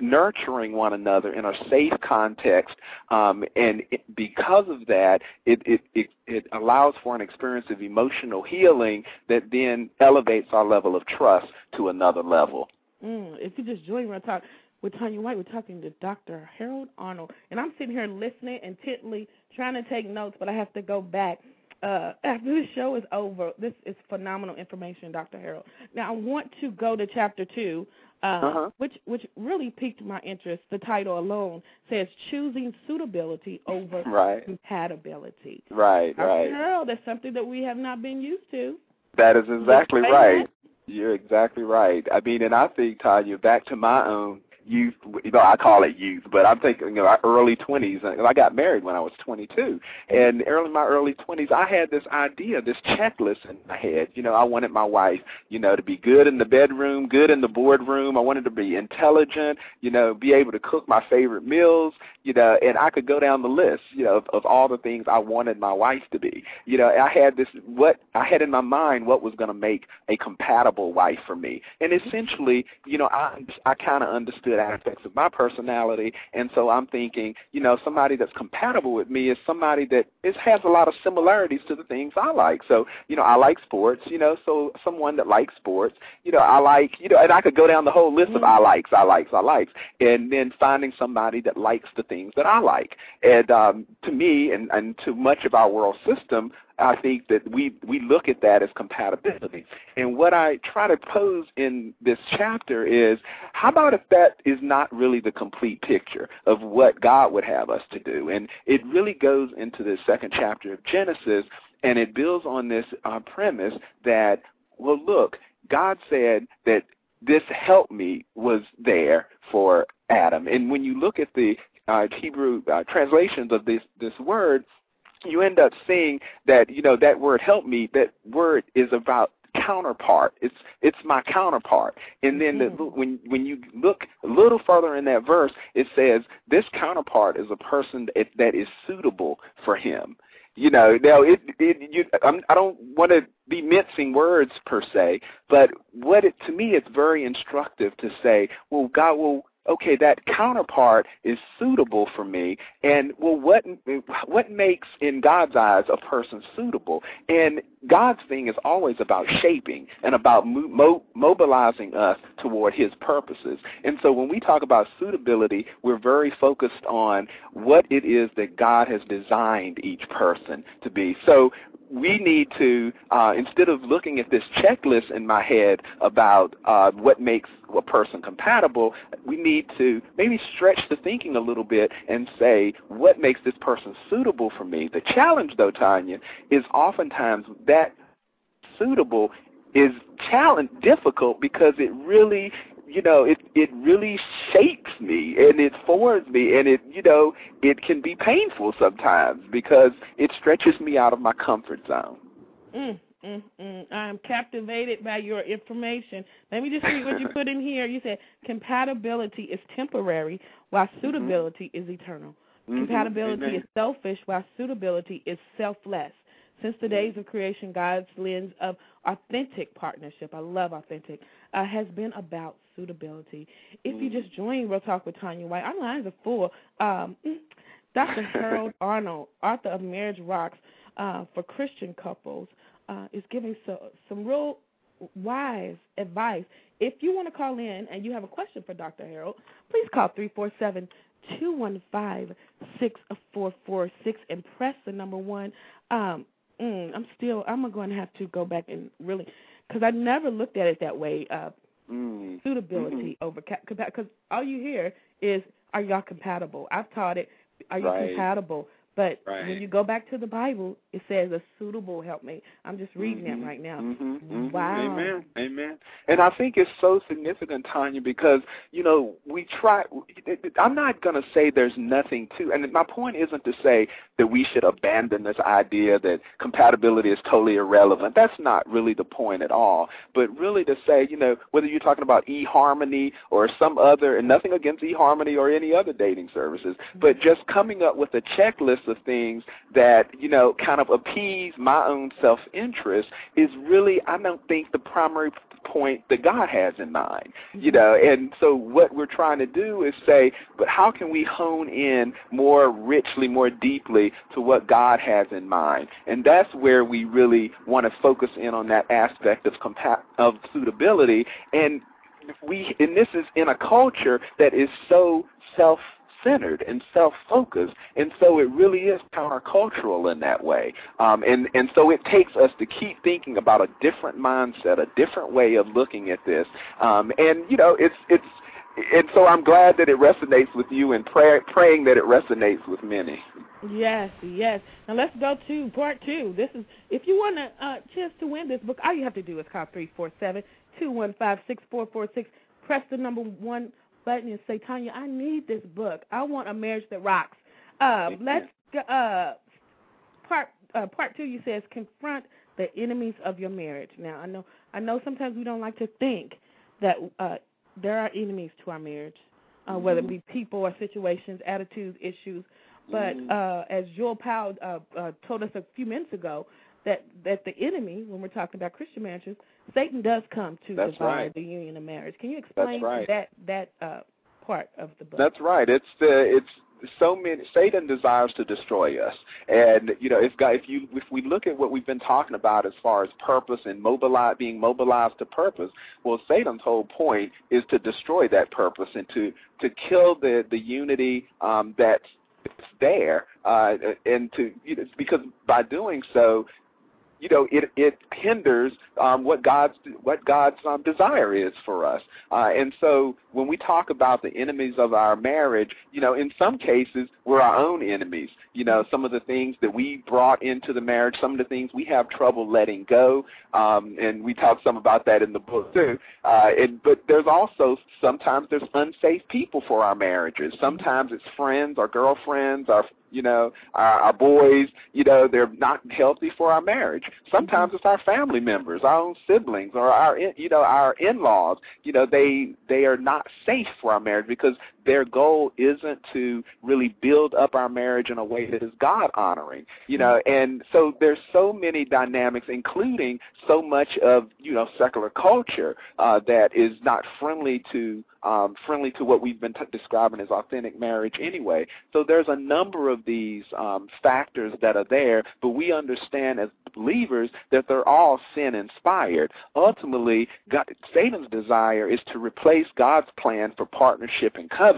nurturing one another in a safe context, um, and it, because of that, it, it it it allows for an experience of emotional healing that then elevates our level of trust to another level. Mm, if you just join me, talk with Tanya White. We're talking to Dr. Harold Arnold, and I'm sitting here listening intently, trying to take notes, but I have to go back. Uh, after the show is over, this is phenomenal information, Dr. Harold. Now I want to go to chapter two, uh, Uh-huh. which which really piqued my interest. The title alone says choosing suitability over Right. compatibility. Right, Dr. right. Harold, that's something that we have not been used to. That is exactly right. that. You're exactly right. I mean, and I think, Tanya, back to my own youth, you know, I call it youth, but I'm thinking, you know, early 20s. and I got married when I was 22. And early in my early 20s, I had this idea, this checklist in my head. You know, I wanted my wife, you know, to be good in the bedroom, good in the boardroom. I wanted to be intelligent, you know, be able to cook my favorite meals, you know, and I could go down the list, you know, of, of all the things I wanted my wife to be. You know, I had this, what I had in my mind what was going to make a compatible wife for me. And essentially, you know, I, I kind of understood aspects of my personality. And so I'm thinking, you know, somebody that's compatible with me is somebody that is, has a lot of similarities to the things I like. So, you know, I like sports, you know, so someone that likes sports, you know, I like, you know, and I could go down the whole list of I likes, I likes, I likes, and then finding somebody that likes the things that I like. And um, to me, and, and to much of our world system, I think that we we look at that as compatibility. And what I try to pose in this chapter is, how about if that is not really the complete picture of what God would have us to do? And it really goes into the second chapter of Genesis and it builds on this uh, premise that well, look, God said that this help me was there for Adam, and when you look at the uh, Hebrew uh, translations of this this word, you end up seeing that you know that word help me. That word is about counterpart. It's it's my counterpart. And then the, mm-hmm. when when you look a little further in that verse, it says this counterpart is a person that, that is suitable for him. You know, now it, it you I'm, I don't want to be mincing words per se, but what it to me it's very instructive to say, well, God will okay, that counterpart is suitable for me, and well, what what makes in God's eyes a person suitable? And God's thing is always about shaping and about mo- mobilizing us toward His purposes. And so, when we talk about suitability, we're very focused on what it is that God has designed each person to be. So, we need to uh, instead of looking at this checklist in my head about uh, what makes a person compatible, we need to maybe stretch the thinking a little bit and say what makes this person suitable for me. The challenge, though, Tanya, is oftentimes that suitable is challenge difficult because it really you know, it it really shapes me and it forms me and it you know, it can be painful sometimes because it stretches me out of my comfort zone. Mm, mm, mm. I'm captivated by your information. Let me just read what you (laughs) put in here. You said compatibility is temporary while suitability mm-hmm. is eternal. Mm-hmm. Compatibility Amen. is selfish while suitability is selfless. Since the days of creation, God's lens of authentic partnership, I love authentic, uh, has been about suitability. If you just join Real Talk with Tanya White, our lines are full. Um, Dr. Harold (laughs) Arnold, author of Marriage Rocks uh, for Christian couples, uh, is giving so, some real wise advice. If you want to call in and you have a question for Dr. Harold, please call 347 215 6446 and press the number one. Um, mm, I'm still, I'm going to have to go back and really, because I never looked at it that way. Uh, Mm. suitability Mm-hmm. over because all you hear is are y'all compatible i've taught it are you Right. compatible but Right. when you go back to the bible it says a suitable helpmate i'm just reading Mhm. that right now Mhm, mhm. Wow. Amen. Amen. And I think it's so significant, Tanya, because you know we try. I'm not going to say there's nothing to, and my point isn't to say that we should abandon this idea that compatibility is totally irrelevant. That's not really the point at all. But really to say, you know, whether you're talking about eHarmony or some other, and nothing against eHarmony or any other dating services, but just coming up with a checklist of things that you know kind of appease my own self-interest is really, I don't think, the primary point that God has in mind. You mm-hmm. know, and so what we're trying to do is say, but how can we hone in more richly, more deeply to what God has in mind? And that's where we really want to focus in on that aspect of compa- of suitability and we and this is in a culture that is so self centered and self focused and so it really is countercultural in that way. Um, and and so it takes us to keep thinking about a different mindset a different way of looking at this. Um, and you know it's it's and so I'm glad that it resonates with you and pray, praying that it resonates with many. yes yes. Now let's go to part two. This is if you want a uh, chance to win this book all you have to do is call three four seven two one five six four four six. Press the number one button and say tanya i need this book i want a marriage that rocks uh, let's uh, part uh, part two you says confront the enemies of your marriage. Now I know I know sometimes we don't like to think that uh, there are enemies to our marriage, uh, whether it be people or situations, attitudes, issues. But Mhm. uh, as Jewel Powell uh, uh, told us a few minutes ago, that that the enemy, when we're talking about Christian marriages, Satan does come to That's divide right. the union of marriage. Can you explain right. that that uh, part of the book? That's right. It's the it's so many Satan desires to destroy us. And you know, if God, if you if we look at what we've been talking about as far as purpose and mobilize being mobilized to purpose, well Satan's whole point is to destroy that purpose and to to kill the the unity um that's there uh and to you know, because by doing so you know it it hinders um, what God's what God's um, desire is for us. Uh, and so when we talk about the enemies of our marriage, you know, in some cases we're our own enemies. You know, some of the things that we brought into the marriage, some of the things we have trouble letting go, um, and we talk some about that in the book too. Uh, and but there's also sometimes there's unsafe people for our marriages. Sometimes it's friends, our girlfriends, our you know, our, our boys, you know, they're not healthy for our marriage. Sometimes mm-hmm. it's our family members, our own siblings, or our, you know, our in-laws. You know, they they are not safe for our marriage because their goal isn't to really build up our marriage in a way that is God honoring. You know, and so there's so many dynamics, including so much of you know secular culture uh, that is not friendly to um, friendly to what we've been t- describing as authentic marriage anyway. So there's a number of these um, factors that are there, but we understand as believers that they're all sin inspired. Ultimately, God, Satan's desire is to replace God's plan for partnership and covenant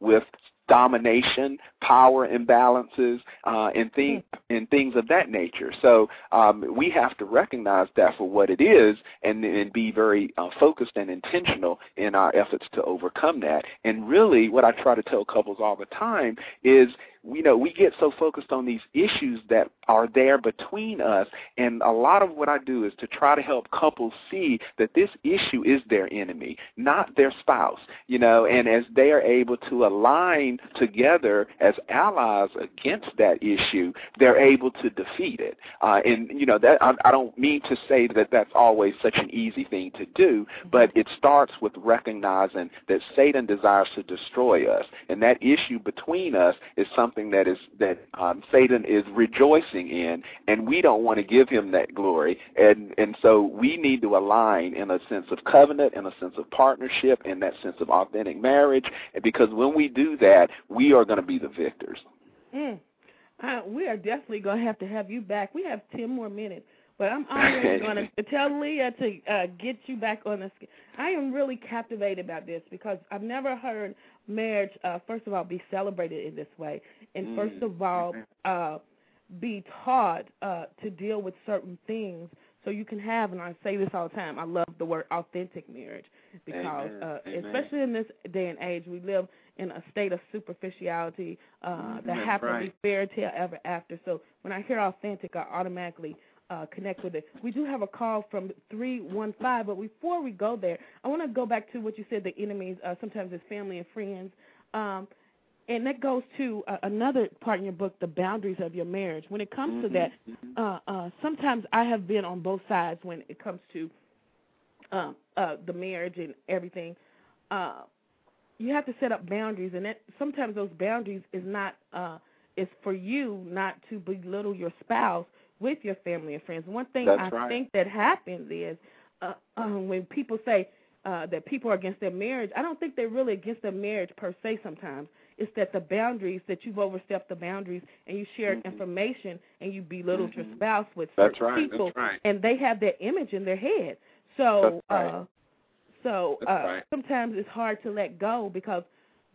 with domination, power imbalances, uh, and things and things of that nature. So um, we have to recognize that for what it is, and, and be very uh, focused and intentional in our efforts to overcome that. And really, what I try to tell couples all the time is you know we get so focused on these issues that are there between us and a lot of what I do is to try to help couples see that this issue is their enemy not their spouse you know and as they are able to align together as allies against that issue they're able to defeat it. Uh, and you know that I, I don't mean to say that that's always such an easy thing to do but it starts with recognizing that Satan desires to destroy us and that issue between us is something that is that um, Satan is rejoicing in, and we don't want to give him that glory, and and so we need to align in a sense of covenant, in a sense of partnership, in that sense of authentic marriage, and because when we do that, we are going to be the victors. Mm. Uh, we are definitely going to have to have you back. We have 10 more minutes. But I'm already (laughs) going to tell Leah to uh, get you back on the. I am really captivated about this because I've never heard marriage, uh, first of all, be celebrated in this way, and Mm. first of all, uh, be taught uh, to deal with certain things so you can have. And I say this all the time. I love the word authentic marriage because, Amen. uh, Amen. especially in this day and age, we live in a state of superficiality, uh, the That's happily right. fairy tale ever after. So when I hear authentic, I automatically uh, connect with it. We do have a call from 315, but before we go there, I want to go back to what you said the enemies, uh, sometimes it's family and friends. Um, and that goes to uh, another part in your book, the boundaries of your marriage. When it comes to that, Mhm. uh, uh, sometimes I have been on both sides when it comes to um, uh, the marriage and everything. Uh, you have to set up boundaries, and that sometimes those boundaries is not uh, is for you not to belittle your spouse with your family and friends. One thing That's I right. think that happens is uh, uh, when people say uh, that people are against their marriage, I don't think they're really against their marriage per se. Sometimes it's that the boundaries that you've overstepped the boundaries and you shared Mhm. information and you belittled your Mhm. spouse with That's certain right. people That's right. and they have that image in their head. So That's right. uh so uh right. sometimes it's hard to let go because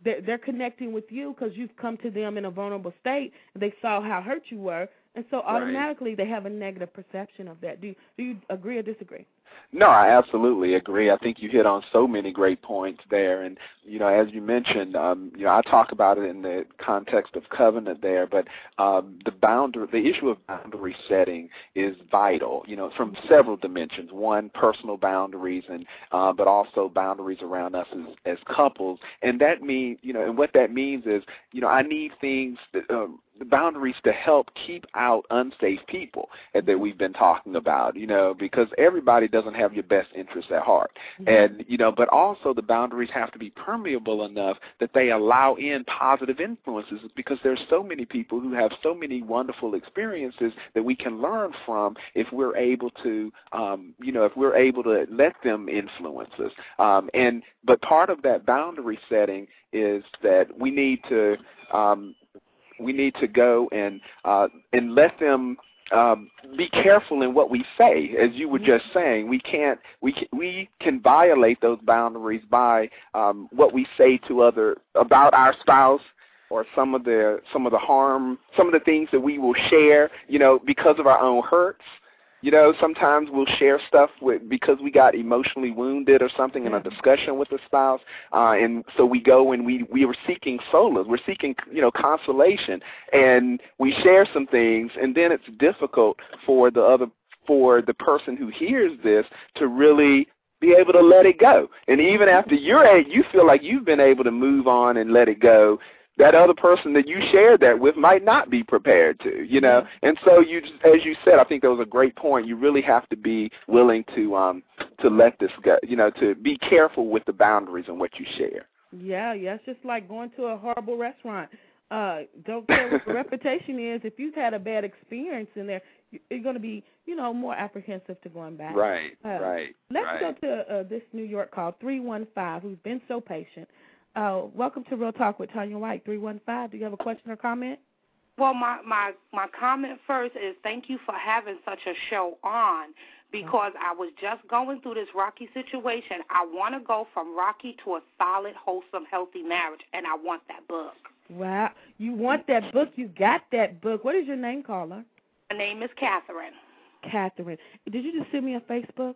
they're they're connecting with you because you've come to them in a vulnerable state and they saw how hurt you were and so Right. automatically they have a negative perception of that. Do you, do you agree or disagree? No, I absolutely agree. I think you hit on so many great points there, and you know, as you mentioned, um, you know, I talk about it in the context of covenant there, but um, the boundary, the issue of boundary setting is vital. You know, from several dimensions. One, personal boundaries, and uh, but also boundaries around us as as couples, and that means, you know, and what that means is, you know, I need things that. Um, the boundaries to help keep out unsafe people that we've been talking about, you know, because everybody doesn't have your best interests at heart. And, you know, but also the boundaries have to be permeable enough that they allow in positive influences because there's so many people who have so many wonderful experiences that we can learn from if we're able to um, you know, if we're able to let them influence us. Um and but part of that boundary setting is that we need to um we need to go and uh, and let them um, be careful in what we say. As you were just saying, we can't we can, we can violate those boundaries by um, what we say to other about our spouse or some of the some of the harm, some of the things that we will share, you know, because of our own hurts. You know, sometimes we'll share stuff with because we got emotionally wounded or something in a discussion with the spouse, uh, and so we go and we we were seeking solace, we're seeking you know consolation, and we share some things, and then it's difficult for the other for the person who hears this to really be able to let it go. And even after you're a, you feel like you've been able to move on and let it go, that other person that you shared that with might not be prepared to, you know. And so you, just, as you said, I think that was a great point. You really have to be willing to um to let this go, you know, to be careful with the boundaries and what you share. Yeah, yeah. It's just like going to a horrible restaurant. Uh, don't care what the (laughs) reputation is. If you've had a bad experience in there, you- you're going to be, you know, more apprehensive to going back. Right, Uh, right, Let's right. go to uh, this New York call, 315, who's been so patient. Uh, welcome to Real Talk with Tanya White, 315. Do you have a question or comment? Well, my my my comment first is thank you for having such a show on because I was just going through this rocky situation. I want to go from rocky to a solid, wholesome, healthy marriage, and I want that book. Wow. You want that book? You got that book. What is your name, caller? My name is Catherine. Catherine. Did you just send me a Facebook?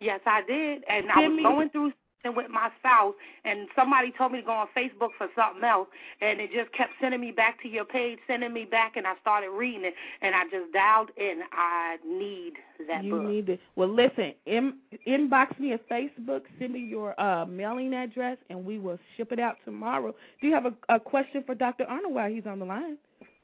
Yes, I did, and I Send was me- going through with my spouse, and somebody told me to go on Facebook for something else, and it just kept sending me back to your page, sending me back, and I started reading it, and I just dialed in. I need that you book. need to. Well, listen. In, inbox me at Facebook. Send me your uh, mailing address, and we will ship it out tomorrow. Do you have a, a question for Dr. Arnold while he's on the line?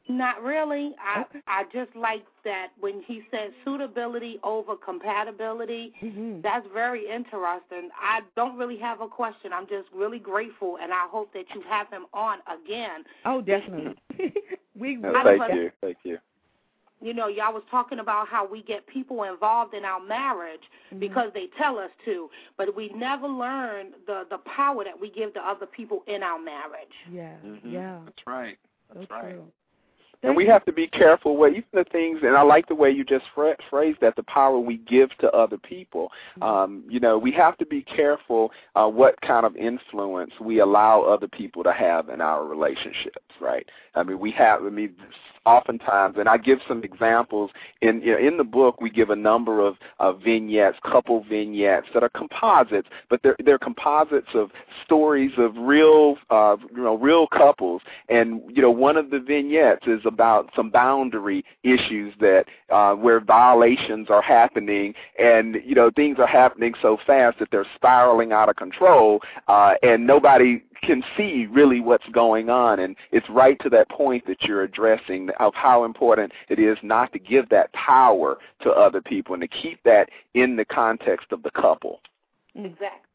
Not really. I Okay. I just like that when he said suitability over compatibility. Mm-hmm. That's very interesting. I don't really have a question. I'm just really grateful, and I hope that you have him on again. Oh, definitely. (laughs) (laughs) we No, thank don't- you, thank you. You know, y'all was talking about how we get people involved in our marriage Mm-hmm. because they tell us to, but we never learn the the power that we give to other people in our marriage. Yeah, Mhm. yeah. That's right. So That's right. true. And we have to be careful with even the things, and I like the way you just phra- phrased that the power we give to other people. Um, you know, we have to be careful uh, what kind of influence we allow other people to have in our relationships, right? I mean, we have, I mean, oftentimes, and I give some examples in you know, in the book. We give a number of uh, vignettes, couple vignettes that are composites, but they're they're composites of stories of real, uh, you know, real couples. And you know, one of the vignettes is about some boundary issues that uh, where violations are happening, and you know, things are happening so fast that they're spiraling out of control, uh, and nobody can see really what's going on. And it's right to that point that you're addressing of how important it is not to give that power to other people and to keep that in the context of the couple. Exactly.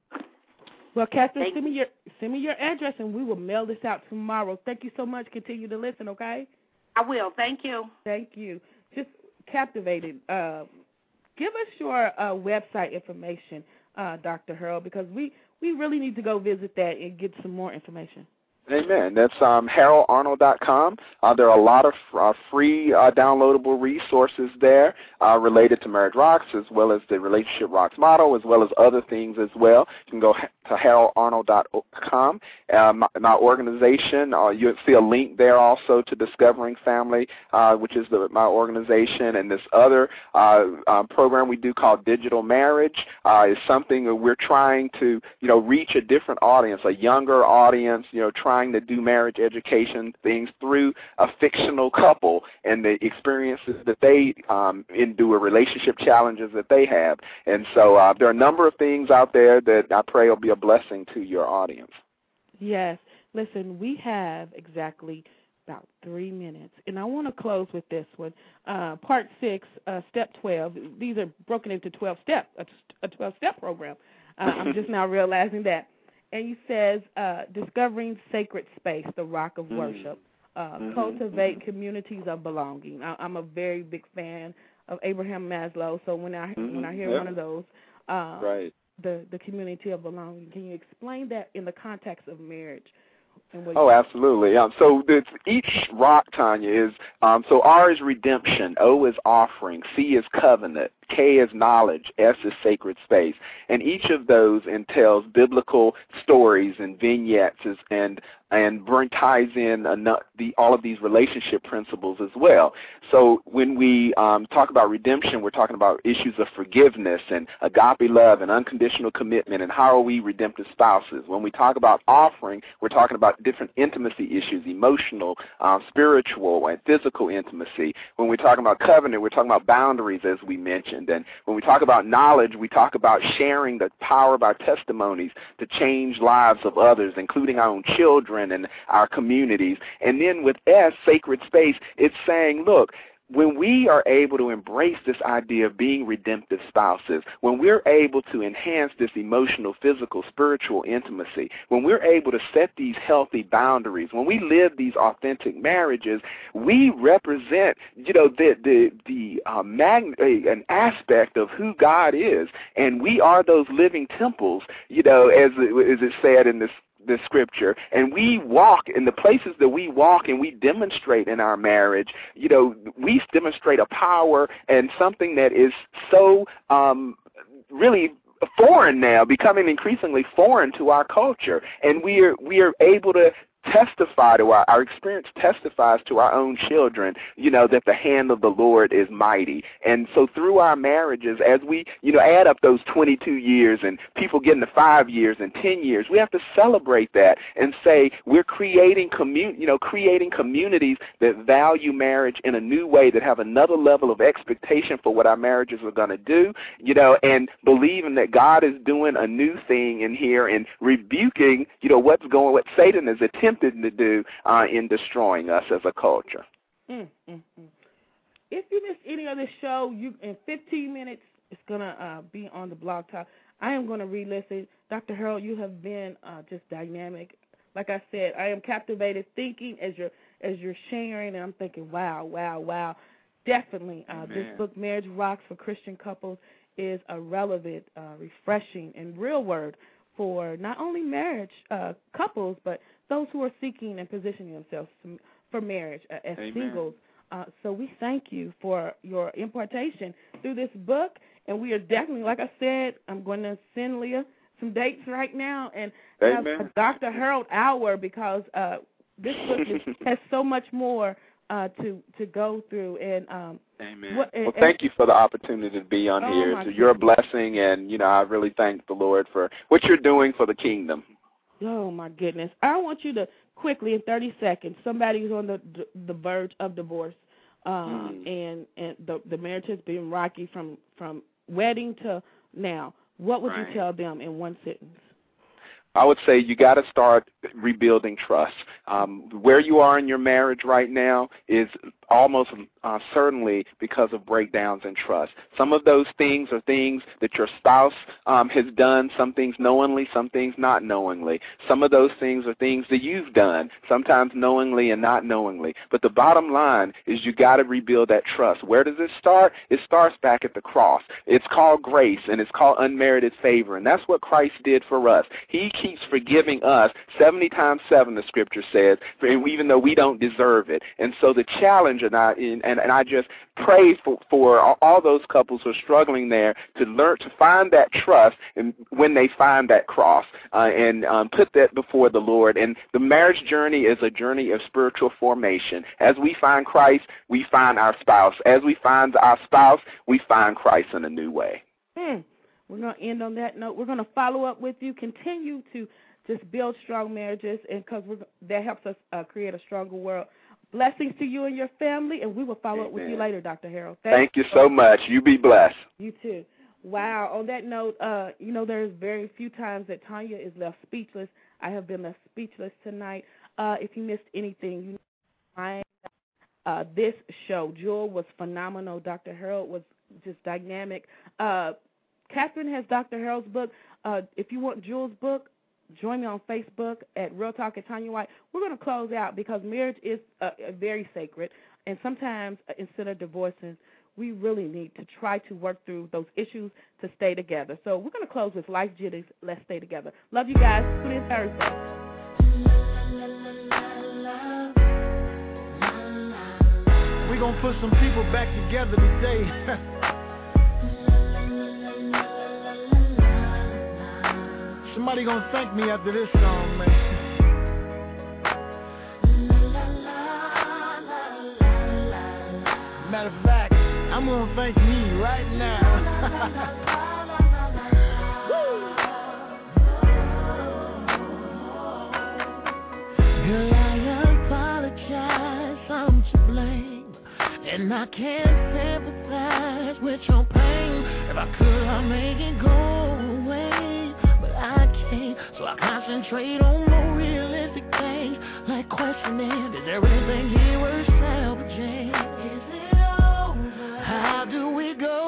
Well, Catherine, Thank send me your send me your address, and we will mail this out tomorrow. Thank you so much. Continue to listen, okay? I will. Thank you. Thank you. Just captivated. Uh, give us your uh, website information, uh, Dr. Harold, because we we really need to go visit that and get some more information. Amen. That's um, HaroldArnold.com. Uh, there are a lot of uh, free uh, downloadable resources there uh, related to Marriage Rocks, as well as the Relationship Rocks model, as well as other things as well. You can go to HaroldArnold.com. Uh, my, my organization, uh, you'll see a link there also to Discovering Family, which is the, my organization, and this other program we do called Digital Marriage is something that we're trying to, you know, reach a different audience, a younger audience, you know, trying to do marriage education things through a fictional couple and the experiences that they um, endure, relationship challenges that they have. And so uh, there are a number of things out there that I pray will be a blessing to your audience. Yes. Listen, we have exactly about three minutes, and I want to close with this one. Uh, part six, uh, step 12. These are broken into 12 steps, a, a 12 step program. Uh, I'm just now realizing that. And he says, uh, discovering sacred space, the rock of Mm. worship. Uh, Mhm, Cultivate communities of belonging. I, I'm a very big fan of Abraham Maslow, so when I when I Mhm, hear one of those, uh, Right. the the community of belonging. Can you explain that in the context of marriage? Oh, absolutely. Um, so it's, each rock, Tanya, is um, so R is redemption, O is offering, C is covenant, K is knowledge, S is sacred space. And each of those entails biblical stories and vignettes and and bring, ties in the, all of these relationship principles as well. So when we um, talk about redemption, we're talking about issues of forgiveness and agape love and unconditional commitment and how are we redemptive spouses. When we talk about offering, we're talking about different intimacy issues, emotional, um, spiritual, and physical intimacy. When we're talking about covenant, we're talking about boundaries, as we mentioned. And when we talk about knowledge, we talk about sharing the power of our testimonies to change lives of others, including our own children and our communities. And then with S, sacred space, it's saying, look, when we are able to embrace this idea of being redemptive spouses, when we're able to enhance this emotional, physical, spiritual intimacy, when we're able to set these healthy boundaries, when we live these authentic marriages, we represent, you know, the the the uh, mag- an aspect of who God is, and we are those living temples, you know, as as it said in this the scripture and we walk in the places that we walk and we demonstrate in our marriage you know we demonstrate a power and something that is so um really foreign now becoming increasingly foreign to our culture. And we are we are able to testify to our, our experience testifies to our own children, you know, that the hand of the Lord is mighty. And so through our marriages, as we, you know, add up those 22 years and people getting to five years and 10 years, we have to celebrate that and say we're creating commun, you know, creating communities that value marriage in a new way, that have another level of expectation for what our marriages are going to do, you know, and believing that God is doing a new thing in here and rebuking, you know, what's going, what Satan is attempting to do uh, in destroying us as a culture. Mm, mm, mm. If you miss any of this show, you in 15 minutes it's gonna uh, be on the blog talk. I am gonna re-listen. Dr. Harold, you have been uh, just dynamic. Like I said, I am captivated thinking as you're as you're sharing, and I'm thinking, wow, wow, wow. Definitely, uh, this book, Marriage Rocks for Christian Couples, is a relevant, uh, refreshing, and real word for not only marriage uh, couples, but those who are seeking and positioning themselves for marriage uh, as Amen. singles. Uh, so we thank you for your importation through this book, and we are definitely, like I said, I'm going to send Leah some dates right now and have a Dr. Harold hour because uh, this book is, (laughs) has so much more uh, to to go through. And um, Amen. What- well, and- thank you for the opportunity to be on Oh, here. my So you're a blessing, and you know I really thank the Lord for what you're doing for the kingdom. Oh my goodness! I want you to quickly in 30 seconds. Somebody who's on the the verge of divorce, uh, Mm. and and the the marriage has been rocky from from wedding to now. What would Right. you tell them in one sentence? I would say you got to start rebuilding trust. Um, where you are in your marriage right now is almost uh, certainly because of breakdowns in trust. Some of those things are things that your spouse um, has done, some things knowingly, some things not knowingly. Some of those things are things that you've done, sometimes knowingly and not knowingly. But the bottom line is you got to rebuild that trust. Where does it start? It starts back at the cross. It's called grace and it's called unmerited favor, and that's what Christ did for us. He keeps forgiving us 70 times 7, the scripture says, even though we don't deserve it. And so the challenge, and I, and, and I just pray for, for all- all those couples who are struggling there to learn to find that trust and when they find that cross uh, and um, put that before the Lord. And the marriage journey is a journey of spiritual formation. As we find Christ, we find our spouse. As we find our spouse, we find Christ in a new way. Hmm. We're going to end on that note. We're going to follow up with you. Continue to just build strong marriages, and because that helps us uh, create a stronger world. Blessings to you and your family, and we will follow up with you later, Dr. Harold. Thank you so much. You be blessed. You too. Wow. On that note, uh, you know, there's very few times that Tanya is left speechless. I have been left speechless tonight. Uh, if you missed anything, you find uh, this show. Jewel was phenomenal. Dr. Harold was just dynamic. Uh, Catherine has Dr. Harold's book. Uh, if you want Jewel's book, join me on Facebook at Real Talk at Tanya White. We're going to close out because marriage is uh, uh, very sacred, and sometimes uh, instead of divorcing, we really need to try to work through those issues to stay together. So we're going to close with Lyfe Jennings. Let's stay together. Love you guys. In Thursday. We're gonna put some people back together today. (laughs) Somebody gonna thank me after this song, man. Matter of fact, I'm gonna thank me right now. (laughs) Girl, I apologize, I'm to blame. And I can't sympathize with your pain. If I could, I'd make it go so I concentrate on more realistic things, like questioning, is everything here worth salvaging? Is it over? How do we go?